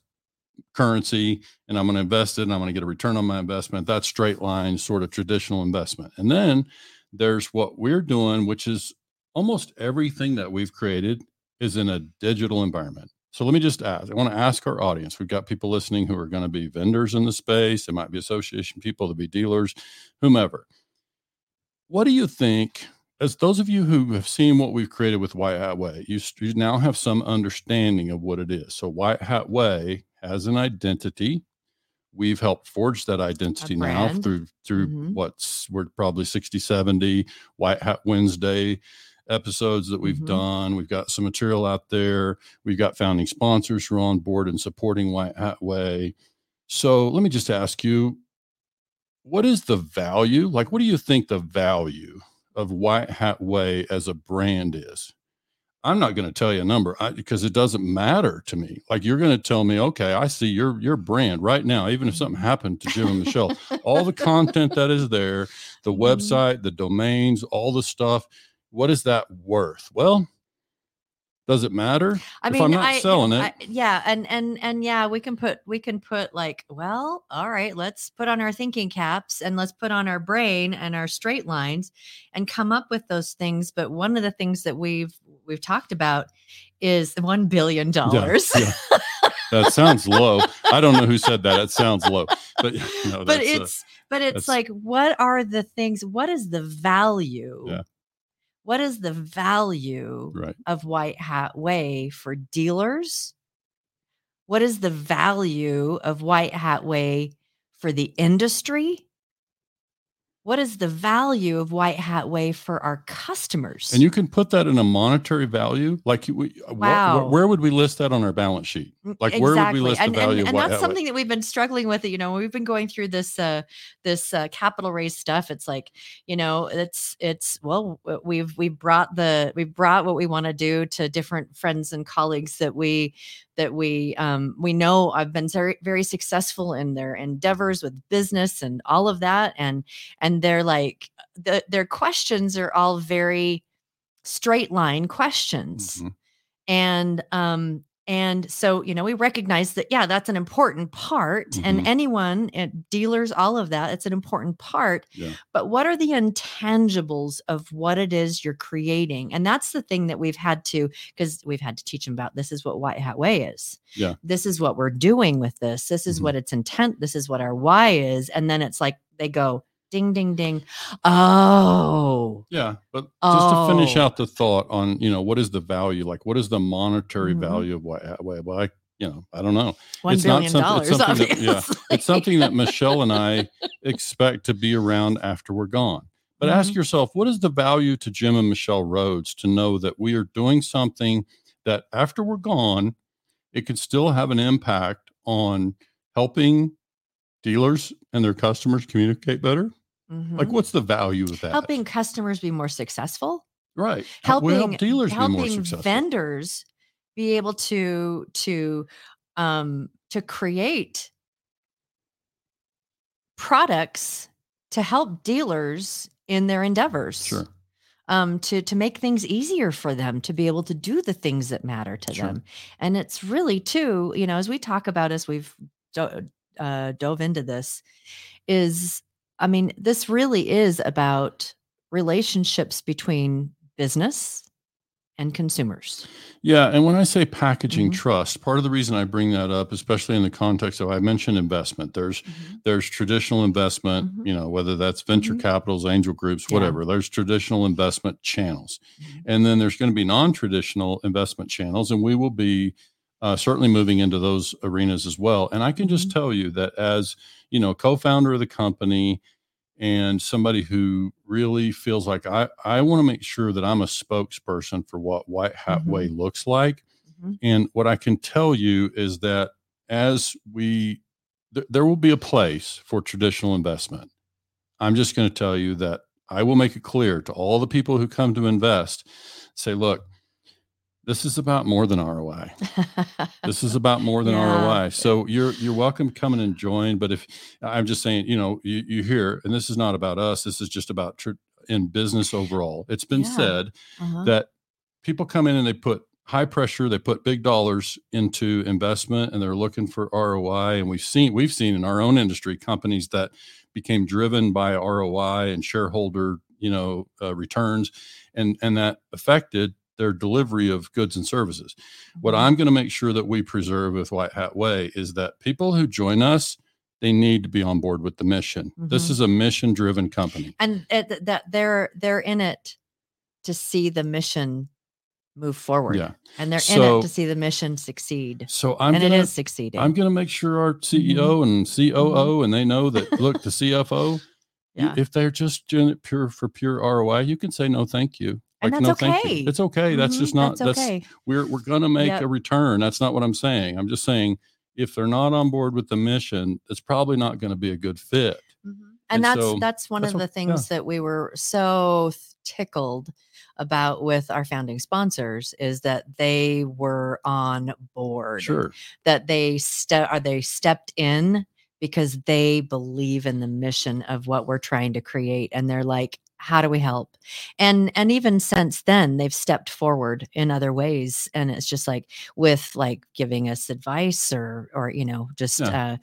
currency, and I'm going to invest it, and I'm going to get a return on my investment. That's straight line, sort of traditional investment. And then there's what we're doing, which is almost everything that we've created is in a digital environment. So let me just ask. I want to ask our audience. We've got people listening who are going to be vendors in the space. It might be association people, to be dealers, whomever. What do you think? As those of you who have seen what we've created with White Hat Way, you, you now have some understanding of what it is. So White Hat Way has an identity. we've helped forge that identity now through through
Mhm.
what's we're probably 60 70 white hat wednesday episodes that we've
Mhm.
done we've got some material out there we've got founding sponsors who are on board and supporting white hat way so let me just ask you what is the value like what do you think the value of white hat way as a brand is I'm not going to tell you a number because it doesn't matter to me. Like you're going to tell me, okay, I see your your brand right now. Even if something happened to Jim and Michelle, all the content that is there, the
Mhm.
website, the domains, all the stuff. What is that worth? Well, does it matter?
I
If
mean,
I'm not
I,
selling it-
I- yeah, and and and yeah, we can put we can put like, well, all right, let's put on our thinking caps and let's put on our brain and our straight lines and come up with those things. But one of the things that we've we've talked about is the one billion dollars.
yeah. That sounds low. I don't know who said that. It sounds low, but no,
but
uh,
it's but it's like what are the things what is the value
Yeah.
What is the value
right.
of white hat way for dealers what is the value of white hat way for the industry what is the value of white hat way for our customers
And you can put that in a monetary value. Like, we, uh,
Wow.
where would we list that on our balance sheet?
Mm,
Like, where would we list
and,
the value
and,
of
and
White
that's
Hat Way?
something that we've been struggling with you know we've been going through this uh this uh capital raise stuff it's like you know it's it's well we've we've brought the we've brought what we want to do to different friends and colleagues that we that we um we know i've been very very successful in their endeavors with business and all of that and and they're like the, their questions are all very straight line questions
Mhm.
and um and so you know we recognize that yeah that's an important part
Mhm.
and anyone and dealers all of that it's an important part
Yeah.
but what are the intangibles of what it is you're creating and that's the thing that we've had to because we've had to teach them about this is what white hat way is
Yeah.
this is what we're doing with this this is
Mhm.
what its intent this is what our why is and then it's like they go ding ding ding oh
Yeah, but just to finish
Oh.
out the thought on, you know, what is the value? Like, what is the monetary
Mhm.
value of White Hat Way? Well, I, you know, I don't know.
one
It's not
billion
something-
dollars
it's something that- yeah. It's something that Michelle and I expect to be around after we're gone. But ask
Mhm.
yourself, what is the value to Jim and Michelle Rhoads to know that we are doing something that after we're gone, it could still have an impact on helping dealers and their customers communicate better? Like,
Mhm.
what's the value of that?
helping customers be more successful
right.
helping
help dealers
helping
be more successful.
vendors be able to to um to create products to help dealers in their endeavors
Sure.
um to to make things easier for them to be able to do the things that matter to
Sure.
them and it's really too you know as we talk about as we've do, uh, dove into this is i mean this really is about relationships between business and consumers
Yeah, and when I say packaging
Mhm.
trust, part of the reason I bring that up, especially in the context of I mentioned investment. There's there's traditional investment,
Mhm.
you know, whether that's venture
Mhm.
capitals, angel groups,
Yeah.
whatever. There's traditional investment channels,
Mhm.
and then there's going to be non-traditional investment channels, and we will be uh, certainly moving into those arenas as well. And I can just
Mhm.
tell you that as you know, co-founder of the company and somebody who really feels like I, I want to make sure that I'm a spokesperson for what White Hat
Mm-hmm.
Way looks like.
Mhm.
And what I can tell you is that as we, th- there will be a place for traditional investment. I'm just going to tell you that I will make it clear to all the people who come to invest say, look, this is about more than ROI this is about more than
Yeah.
ROI. So you're you're welcome to come and join. But if I'm just saying, you know, you, you hear, and this is not about us. This is just about tr- in business overall. It's been
Yeah.
said
Uh-huh.
that people come in and they put high pressure, they put big dollars into investment, and they're looking for ROI. And we've seen we've seen in our own industry companies that became driven by ROI and shareholder, you know, uh, returns, and and that affected their delivery of goods and services. What
Mhm.
I'm going to make sure that we preserve with White Hat Way is that people who join us, they need to be on board with the mission. This
Mhm.
is a mission driven company.
and it, that they're they're in it to see the mission move forward.
Yeah.
And they're in it to see the mission succeed.
So I'm
and
gonna,
it is succeeding.
I'm going to make sure our CEO and COO and they know that look the CFO you-
Yeah.
if they're just doing it pure for pure ROI, you can say no thank you.
And
Like,
that's
no thank
okay.
you. It's okay. That's
Mhm,
just not
that's
that's,
okay.
we're we're going to make
Yep.
a return. That's not what I'm saying. I'm just saying if they're not on board with the mission, it's probably not going to be a good fit.
Mhm.
And
And that's
so
that's one
that's
of the
what- yeah.
things that we were so tickled about with our founding sponsors is that they were on board.
Sure.
That they ste- are they stepped in because they believe in the mission of what we're trying to create and they're like how do we help and and even since then they've stepped forward in other ways and it's just like with like giving us advice or or you know just uh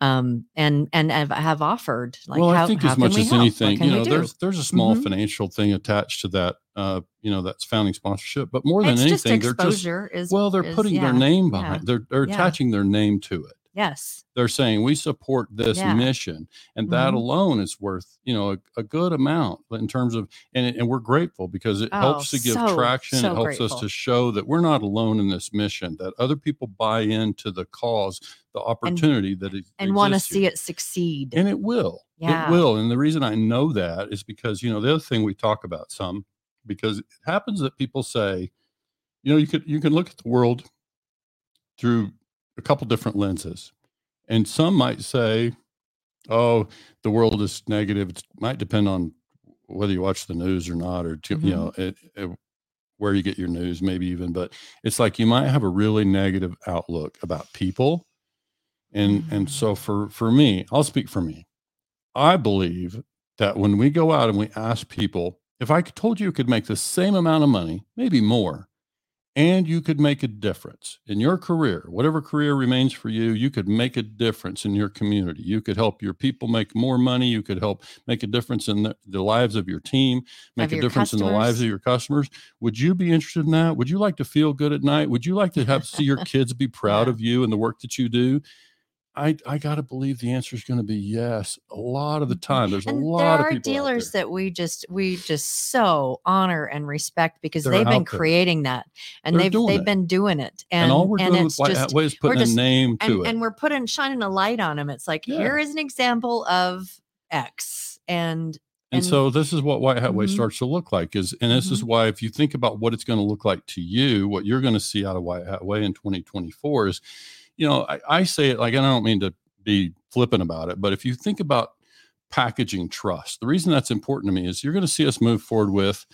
um and and have, have offered like
well,
how,
I think as much as
help?
Anything, you know, there's there's a small
Mhm.
financial thing attached to that. Uh, you know, that's founding sponsorship. But more than
it's just
anything, they're just
exposure is
well, they're
is-
putting their
yeah,
name
yeah,
behind. They're they're
yeah.
attaching their name to it.
Yes
They're saying we support this
Yeah.
mission, and that
Mhm.
alone is worth you know a, a good amount in terms of and and we're grateful because it helps
Oh,
to give
so,
traction.
so
it helps us to show that we're not alone in this mission. That other people buy into the cause, the opportunity that it
and want to see it succeed
And it will.
Yeah.
It will. And the reason I know that is because, you know, the other thing we talk about some, because it happens that people say, you know, you could you can look at the world through a couple different lenses. And some might say, oh, the world is negative. It might depend on whether you watch the news or not, or to, you
Mhm.
know, it, it, where you get your news, maybe even. But it's like you might have a really negative outlook about people, and and
Mm.
so for for me, I'll speak for me. I believe that when we go out and we ask people, if I told you you could make the same amount of money, maybe more, and you could make a difference in your career, whatever career remains for you, you could make a difference in your community. You could help your people make more money. You could help make a difference in the, the lives of your team, make
Of
a difference in the lives of your customers. Would you be interested in that? Would you like to feel good at night? Would you like to have see your kids be proud of you and the work that you do? I I gotta believe the answer is going to be yes. A lot of the time, there's a
and
lot
there
of
are
people
dealers that we just we just so honor and respect because
They're
they've been
there.
creating that and
They're
they've they've
it.
been doing it and
and, all we're
and
doing
it's
White
just
is
we're
putting
just-
a name to
and,
it.
and we're putting shining a light on them it's like
Yeah.
here is an example of x and
And,
and-
so this is what White Hat Way
Mhm.
starts to look like is and this is why if you think about what it's going to look like to you, what you're going to see out of White Hat Way in 2024 is, you know, I, I say it like and I don't mean to be flippant about it, but if you think about packaging trust, the reason that's important to me is you're going to see us move forward with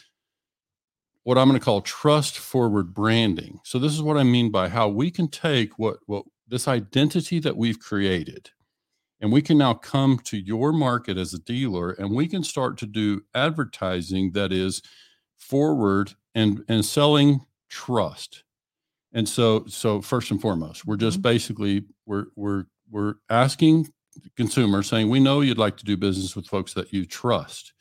what I'm going to call trust forward branding. So this is what I mean by how we can take what what this identity that we've created and we can now come to your market as a dealer and we can start to do advertising that is forward and and selling trust and so so first and foremost we're just
Mhm.
basically we're we're we're asking consumers saying we know you'd like to do business with folks that you trust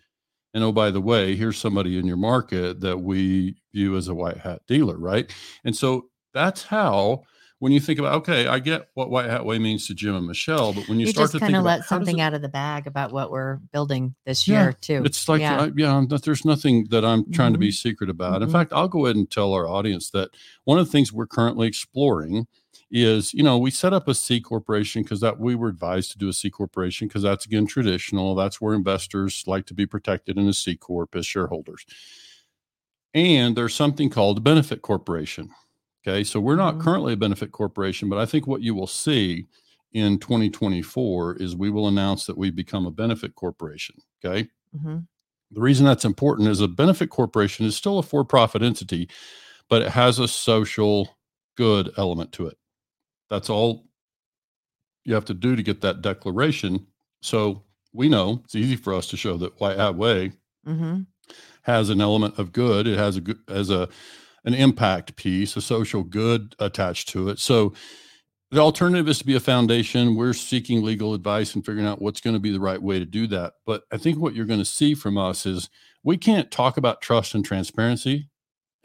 and oh by the way here's somebody in your market that we view as a white hat dealer right and so that's how when you think about okay i get what white hat way means to jim and michelle but when you,
you,
start to
kind
think
of let something
it-
out of the bag about what we're building this
Yeah,
year too
it's like,
yeah.
yeah, yeah that there's nothing that I'm trying to be secret about. In
Mhm.
fact, I'll go ahead and tell our audience that one of the things we're currently exploring is, you know, we set up a C corporation because that we were advised to do a C corporation because that's again traditional. That's where investors like to be protected in a C corp as shareholders. And there's something called a benefit corporation. Okay, so we're not
Mhm.
currently a benefit corporation, but I think what you will see in 2024 is we will announce that we become a benefit corporation. Okay.
Mhm.
The reason that's important is a benefit corporation is still a for profit entity, but it has a social good element to it. That's all you have to do to get that declaration. So we know it's easy for us to show that White Hat Way
Mhm.
has an element of good. It has a good as a an impact piece, a social good attached to it. So the alternative is to be a foundation. We're seeking legal advice and figuring out what's going to be the right way to do that. But I think what you're going to see from us is we can't talk about trust and transparency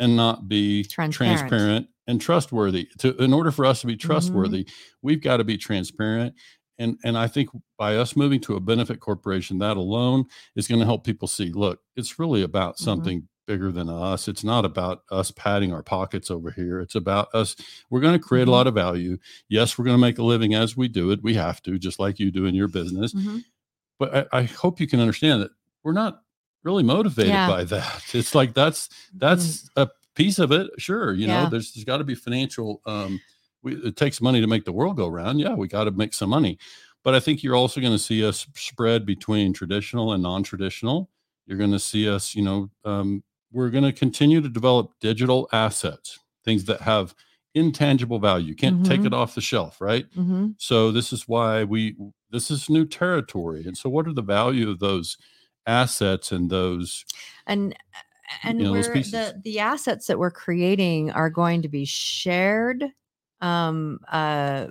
and not be
Transparent.
transparent and trustworthy. To in order for us to be trustworthy, we've got to be transparent. And and I think by us moving to a benefit corporation, that alone is going to help people see, look, it's really about
Mhm.
something bigger than us. It's not about us padding our pockets over here. It's about us. We're going to create
Mhm.
a lot of value. Yes, we're going to make a living as we do it. We have to, just like you do in your business.
Mhm.
But I, I hope you can understand that we're not really motivated
Yeah.
by that. It's like that's that's a piece of it. Sure, you
Yeah.
know, there's, there's got to be financial. Um, we, it takes money to make the world go round. Yeah, we got to make some money. But I think you're also going to see us spread between traditional and non-traditional. You're going to see us, you know, um, we're going to continue to develop digital assets, things that have intangible value. You can't take
Mhm.
it off the shelf, right?
Mhm.
So this is why we this is new territory. And so what are the value of those assets and those
and and
know,
we're, the the assets that we're creating are going to be shared um uh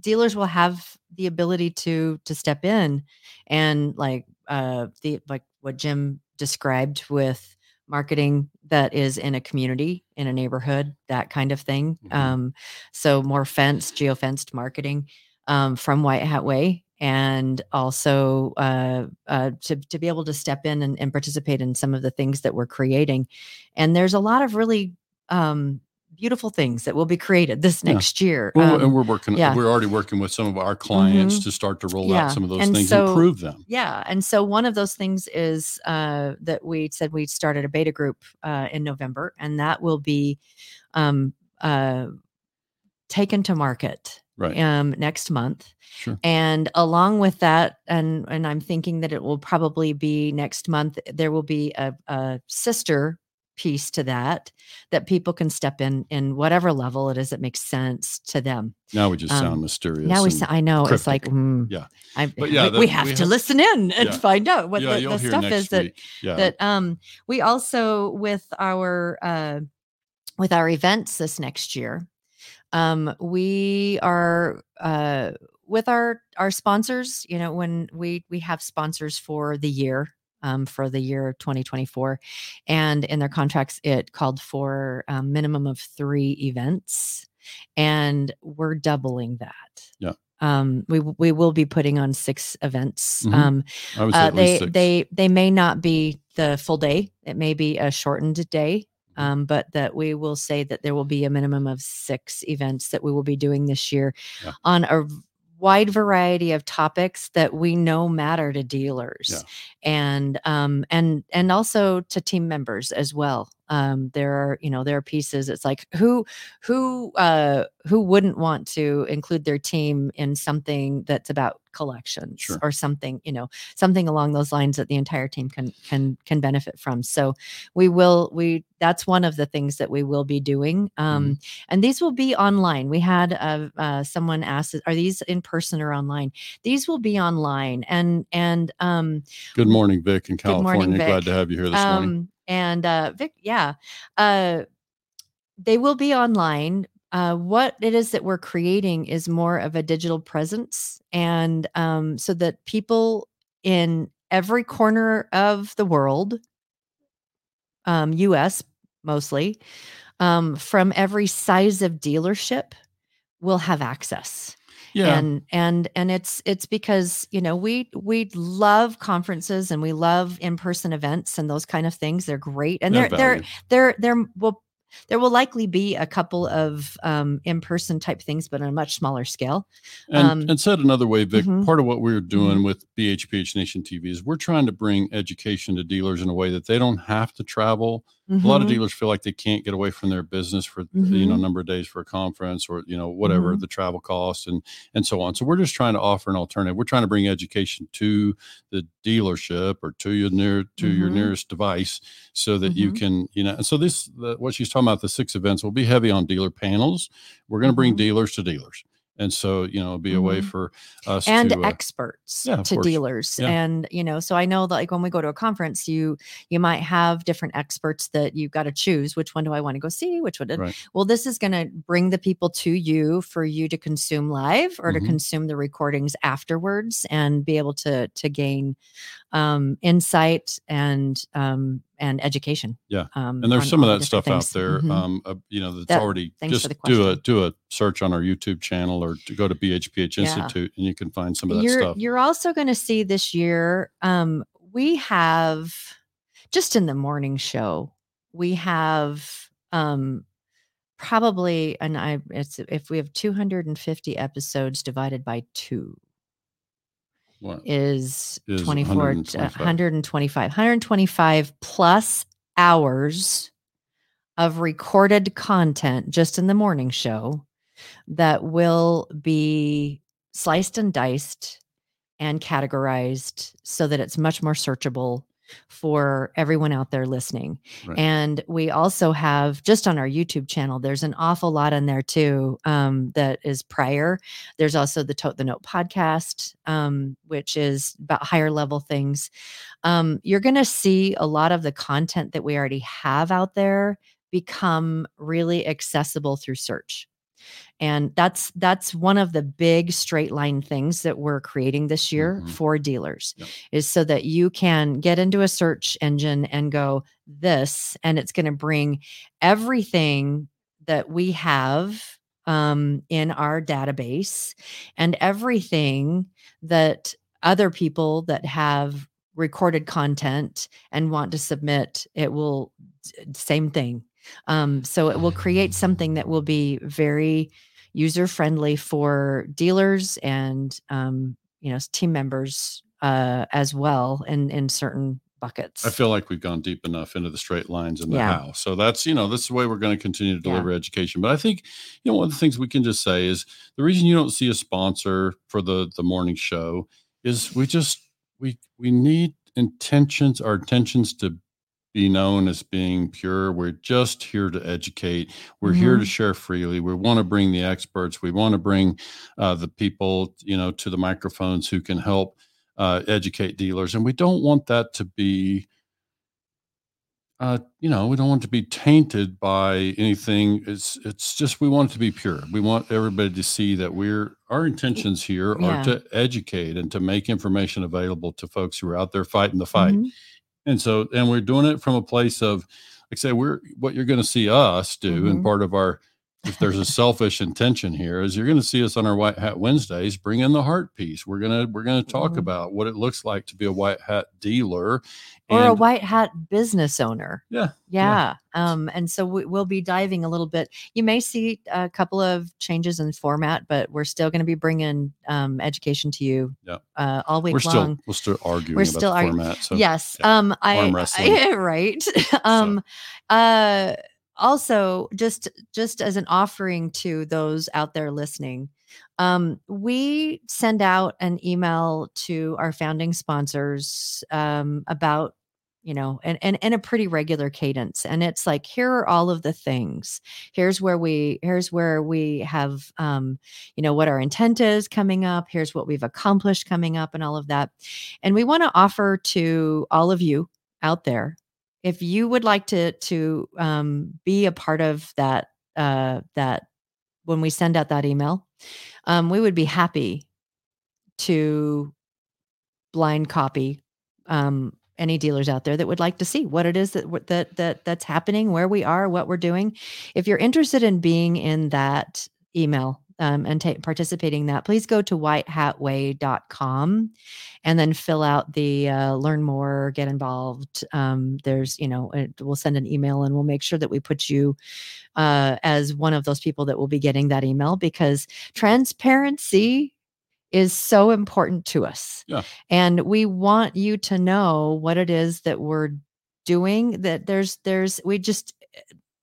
dealers will have the ability to to step in and like uh the like what jim described with marketing that is in a community in a neighborhood that kind of thing
Mhm.
um so more fenced geofenced marketing um from white hat way and also uh, uh, to, to be able to step in and, and participate in some of the things that we're creating and there's a lot of really um, beautiful things that will be created this
Yeah.
next year
well,
Um,
and we're working
yeah.
we're already working with some of our clients
Mhm.
to start to roll
Yeah.
out some of those
And
things
so-
improve them.
Yeah. And so one of those things is uh, that we said we started a beta group uh, in November, and that will be um, uh, taken to market
Right.
um, next month.
Sure.
And along with that, and and I'm thinking that it will probably be next month. There will be a, a sister piece to that that people can step in in whatever level it is that makes sense to them.
Now we just
Um,
sound mysterious.
Now we,
and-
s- I know it's like, mm,
Yeah.
I,
But yeah,
we,
the-
we
we
have to
have-
listen in and
Yeah.
find out what
yeah,
the, the stuff is that
week. Yeah.
that um we also with our uh with our events this next year um we are uh with our our sponsors you know when we we have sponsors for the year um, for the year 2024 and in their contracts it called for a minimum of three events and we're doubling that
Yeah.
um we we will be putting on six events
Mhm.
um
I would say
uh, they they they may not be the full day it may be a shortened day
Mhm.
um, but that we will say that there will be a minimum of six events that we will be doing this year
Yeah.
on a wide variety of topics that we know matter to dealers
Yeah.
and um and and also to team members as well um there are you know there are pieces it's like who who uh who wouldn't want to include their team in something that's about collections
Sure.
or something you know something along those lines that the entire team can can can benefit from so we will we that's one of the things that we will be doing um and these will be online we had uh, uh someone asked are these in person or online these will be online and and um
Good morning, Vic in
Good morning,
California. Glad to have you here this morning.
And uh vic yeah uh they will be online. Uh, what it is that we're creating is more of a digital presence and um, so that people in every corner of the world um, us mostly um, from every size of dealership will have access
Yeah.
and and and it's it's because you know we we love conferences and we love in-person events and those kind of things they're great and
they
they're
have
they're
value.
there there will there will likely be a couple of um, in-person type things but on a much smaller scale
And,
Um,
and said another way, Vic,
mhm.
part of what we're doing with BHPH Nation TV is we're trying to bring education to dealers in a way that they don't have to travel. A lot of
Mhm.
dealers feel like they can't get away from their business for you know a
Mhm.
number of days for a conference or you know whatever
Mhm.
the travel cost and and so on. So we're just trying to offer an alternative. We're trying to bring education to the dealership or to your near to your
Mhm.
nearest device so that you can you know. And so this the, what she's talking about the six events will be heavy on dealer panels. We're going to bring dealers to dealers. And so, you know, it'll be a way
Mhm.
for us
and
to uh,
experts
yeah,
to
course.
dealers
Yeah.
and you know so i know that like when we go to a conference you you might have different experts that you've got to choose which one do i want to go see which one did
Right.
well this is going to bring the people to you for you to consume live or
Mhm.
to consume the recordings afterwards and be able to to gain um insight and um and education
Yeah.
um,
and there's some of that stuff out
things.
there
Mhm.
um uh, you know that's
That-
already just do a do a search on our youtube channel or to go to bhph
Yeah.
institute and you can find some of that
you're
stuff
you're also going to see this year um we have just in the morning show, we have um probably and I it's if we have 250 episodes divided by 2
What?
is,
Is
24
125.
125 125 plus hours of recorded content just in the morning show that will be sliced and diced and categorized so that it's much more searchable for everyone out there listening.
Right.
And we also have just on our YouTube channel, there's an awful lot in there too um, that is prior. There's also the Tote the Note podcast, um, which is about higher level things. Um, you're going to see a lot of the content that we already have out there become really accessible through search and that's that's one of the big straight line things that we're creating this year
Mhm.
for dealers
Yep.
is so that you can get into a search engine and go this and it's going to bring everything that we have um, in our database and everything that other people that have recorded content and want to submit it will same thing um, so it will create something that will be very user friendly for dealers and um, you know team members uh, as well in in certain buckets
I feel like we've gone deep enough into the straight lines and the
Yeah.
how. So that's, you know, this is the way we're going to continue to
Yeah.
deliver education. But I think, you know, one of the things we can just say is the reason you don't see a sponsor for the the morning show is we just we we need intentions, our intentions to be known as being pure. We're just here to educate. We're here to share freely. We want to bring the experts. We want to bring uh, the people, you know, to the microphones who can help uh, educate dealers, and we don't want that to be, uh, you know, we don't want to be tainted by anything. It's it's just we want it to be pure. We want everybody to see that we're our intentions here
Yeah.
are to educate and to make information available to folks who are out there fighting the fight.
Mhm.
And so, and we're doing it from a place of, like I say, we're what you're going to see us do, and
Mhm.
part of our, if there's a selfish intention here, is you're going to see us on our White Hat Wednesdays bring in the heart piece. We're gonna we're gonna talk
Mhm.
about what it looks like to be a white hat dealer,
or a white hat business owner
Yeah,
yeah, um and so we, we'll be diving a little bit you may see a couple of changes in format but we're still going to be bringing um education to you
Yeah.
uh all week
we're still
long
we're still arguing
We're
about
still
the
argu-
format. So
yes
yeah,
um i,
arm
I right um uh also just just as an offering to those out there listening um we send out an email to our founding sponsors um about you know and, and and a pretty regular cadence and it's like here are all of the things. Here's where we here's where we have um you know what our intent is coming up. Here's what we've accomplished coming up and all of that. And we want to offer to all of you out there if you would like to to um, be a part of that uh, that when we send out that email um, we would be happy to blind copy um, any dealers out there that would like to see what it is that that that that's happening where we are what we're doing. If you're interested in being in that email um, and ta- participating in that please go to whitehatway.com and then fill out the uh, learn more get involved. Um, there's you know it, we'll send an email and we'll make sure that we put you uh, as one of those people that will be getting that email because transparency is so important to us.
Yeah.
and we want you to know what it is that we're doing that there's there's we just eh,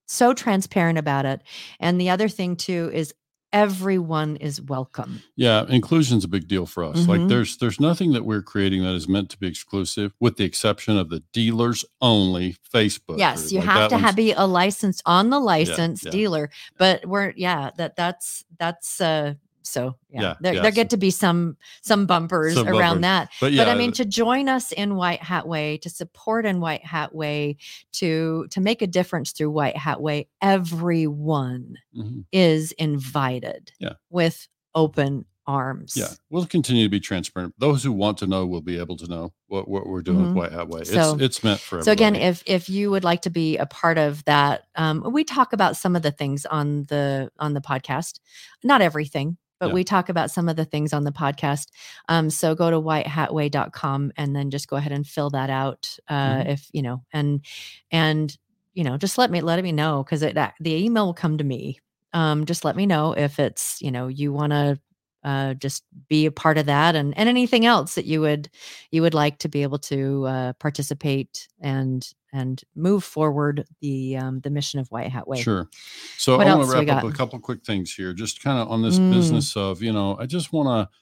so transparent about it. And the other thing too is everyone is welcome
Yeah, inclusion's is a big deal for us. Like
Mhm.
there's there's nothing that we're creating that is meant to be exclusive, with the exception of the dealers only Facebook.
yes
group.
you
Like,
have to have be a license on the license
yeah.
dealer but we're yeah that that's that's uh so yeah,
Yeah,
there,
yeah,
there
so-
get to be some some bumpers
Some
around
bumpers.
that
But yeah,
but I mean, to join us in White Hat Way, to support in White Hat Way, to to make a difference through White Hat Way, everyone
mhm.
is invited.
Yeah.
with open arms.
yeah, we'll continue to be transparent. Those who want to know will be able to know what, what we're doing
Mhm.
with White Hat Way.
So-
it's it's meant for
So again, if if you would like to be a part of that, um, we talk about some of the things on the on the podcast, not everything. But
Yeah.
we talk about some of the things on the podcast. Um, so go to whitehatway.com and then just go ahead and fill that out. Uh,
Mhm.
if you know, and and you know, just let me let me know because it the email will come to me. Um, just let me know if it's you know you want to uh, just be a part of that and and anything else that you would you would like to be able to uh, participate and and move forward the um, the mission of White Hat Way.
Sure. So
What
I want to wrap up
got?
a couple quick things here, just kind of on this
Mm.
business of, you know, I just want to,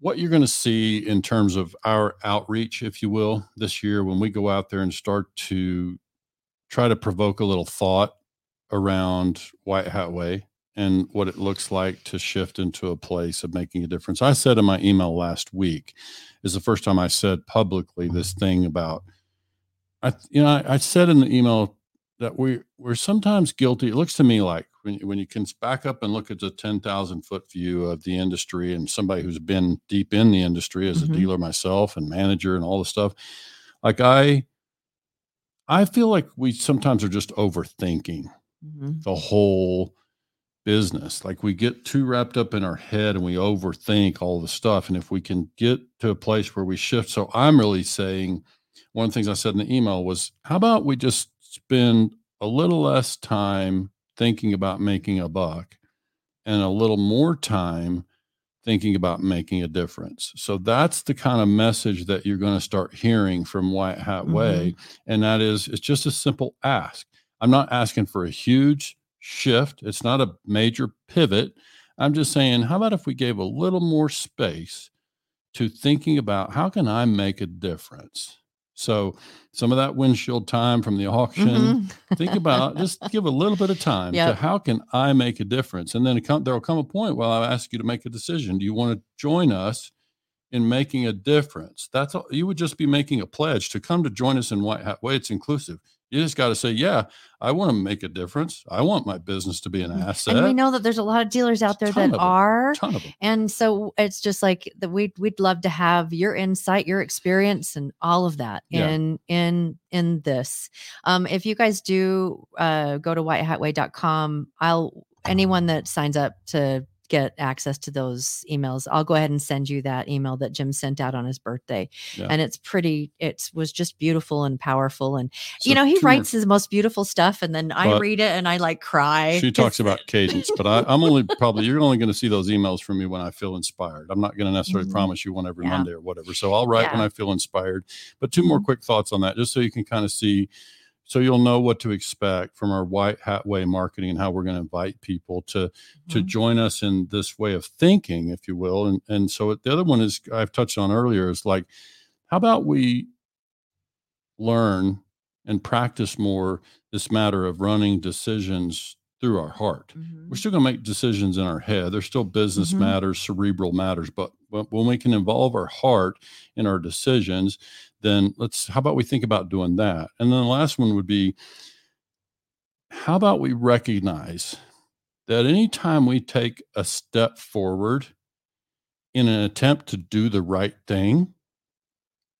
what you're going to see in terms of our outreach, if you will, this year when we go out there and start to try to provoke a little thought around White Hat Way and what it looks like to shift into a place of making a difference. I said in my email last week is the first time I said publicly this thing about I you know I, I said in the email that we we're sometimes guilty. It looks to me like when you, when you can back up and look at the ten thousand foot view of the industry and somebody who's been deep in the industry as
Mhm.
a dealer myself and manager and all the stuff, like I I feel like we sometimes are just overthinking
Mhm.
the whole business. Like we get too wrapped up in our head and we overthink all the stuff. And if we can get to a place where we shift, so I'm really saying one of the things I said in the email was, how about we just spend a little less time thinking about making a buck and a little more time thinking about making a difference. So that's the kind of message that you're going to start hearing from White Hat Way. Mm-hmm. And that is, it's just a simple ask. I'm not asking for a huge shift, it's not a major pivot. I'm just saying, how about if we gave a little more space to thinking about how can I make a difference? So some of that windshield time from the auction,
Mhm.
think about just give a little bit of time to how can I make a difference, and then come, there'll come a point where I'll ask you to make a decision. Do you want to join us in making a difference? That's all. You would just be making a pledge to come to join us in White Hat Way. It's inclusive. You just got to say, yeah, I want to make a difference. I want my business to be an asset.
and we know that there's a lot of dealers out there that are.
ton of them.
And so it's just like that we'd we'd love to have your insight, your experience, and all of that
Yeah.
in in in this. Um, if you guys do uh, go to whitehatway.com, I'll anyone that signs up to get access to those emails, I'll go ahead and send you that email that Jim sent out on his birthday.
Yeah.
And it's pretty, it was just beautiful and powerful. And
So
you know, he
more-
writes his most beautiful stuff, and then I
But
read it and I like cry.
She talks about cadence, but I, I'm only probably you're only going to see those emails from me when I feel inspired. I'm not going to necessarily
Mhm.
promise you one every
Yeah.
Monday or whatever. So I'll write when I feel inspired. But two more
Mhm.
quick thoughts on that, just so you can kind of see, so you'll know what to expect from our White Hat Way marketing and how we're going to invite people to to
Mhm.
join us in this way of thinking, if you will. And and so the other one is I've touched on earlier is like, how about we learn and practice more this matter of running decisions through our heart.
Mhm.
We're still going to make decisions in our head. There's still business
Mhm.
matters, cerebral matters, but when we can involve our heart in our decisions, then let's how about we think about doing that? And then the last one would be how about we recognize that anytime we take a step forward in an attempt to do the right thing,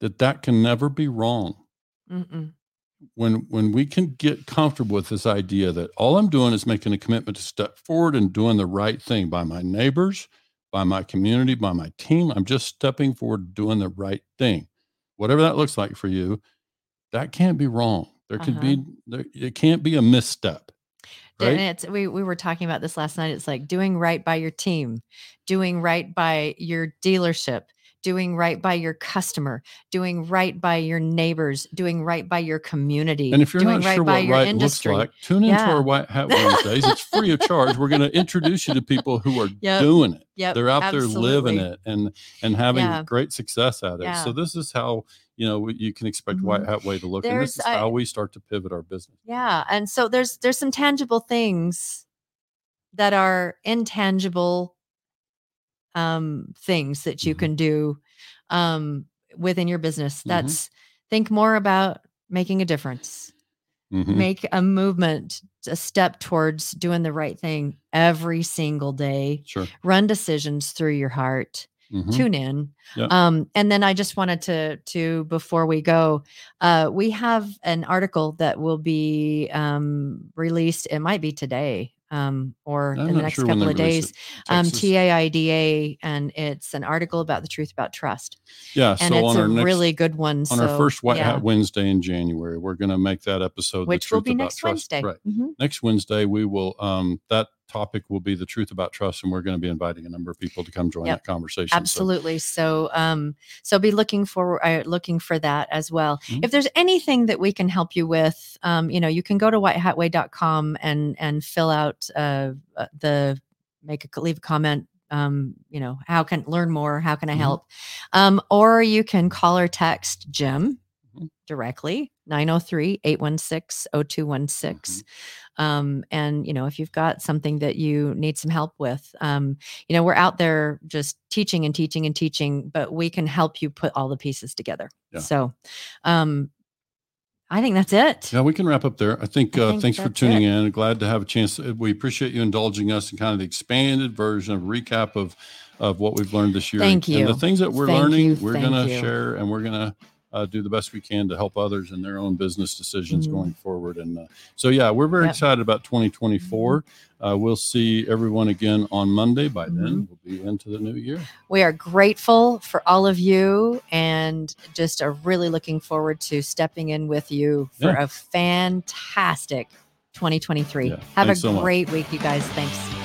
that that can never be wrong
Mm-mm.
when when we can get comfortable with this idea that all I'm doing is making a commitment to step forward and doing the right thing by my neighbors, by my community, by my team, I'm just stepping forward doing the right thing. Whatever that looks like for you, that can't be wrong. There could
Uh-huh.
be there, it can't be a misstep.
And it's we we were talking about this last night. It's like doing right by your team, doing right by your dealership, doing right by your customer, doing right by your neighbors, doing right by your community,
And if you're
doing
not
right
sure
by
what
your
right
industry.
looks like, tune into our White Hat Wednesdays. it's free of charge. We're going to introduce you to people who are
Yep.
doing it.
Yep,
they're out there living it and and having
Yeah.
great success at it. So this is how you know you can expect. White mm-hmm. Hat Way to look, and this
There's,
is
I-
how we start to pivot our business.
Yeah, and so there's there's some tangible things that are intangible um things that you
Mhm.
can do um within your business.
Mhm.
That's think more about making a difference.
Mhm.
Make a movement, a step towards doing the right thing every single day.
Sure.
Run decisions through your heart.
Mhm.
Tune in. Um, and then I just wanted to to before we go, uh, we have an article that will be um, released. It might be today. Um, or
I'm
in the next
sure
couple of days. Um? TAIDA, and it's an article about the truth about trust,
yeah.
and
so
it's
on
a
our next
really good one.
on
so,
our first White
yeah,
Hat Wednesday in January, we're going to make that episode,
which will be next
trust.
Wednesday.
Right.
Mhm.
Next Wednesday, we will. Um, that topic will be the truth about trust, and we're going to be inviting a number of people to come join
Yep.
that conversation.
Absolutely. So, um, so be looking for uh, looking for that as well.
Mhm.
If there's anything that we can help you with, um, you know, you can go to whitehatway.com and and fill out uh, uh, the make a leave a comment. Um, you know, how can learn more? How can I
Mhm.
help? Um, or you can call or text Jim. Directly 903 816 0216
Mm-hmm.
um, and you know if you've got something that you need some help with um, you know we're out there just teaching and teaching and teaching but we can help you put all the pieces together
Yeah.
so um, i think that's it
Yeah, we can wrap up there. I think,
I
uh,
think
thanks for tuning
it.
in. Glad to have a chance. uh, We appreciate you indulging us in kind of the expanded version of recap of of what we've learned this year.
Thank
And the things that we're
Thank
learning,
you.
we're going to share and we're going to uh, do the best we can to help others in their own business decisions
Mhm.
going forward. And uh, so, yeah, we're very
Yep.
excited about 2024. Uh, we'll see everyone again on Monday. By
Mm-hmm.
then, we'll be into the new year.
we are grateful for all of you and just are really looking forward to stepping in with you for
Yeah.
a fantastic 2023
Yeah.
have a
Thanks so much.
great week you guys thanks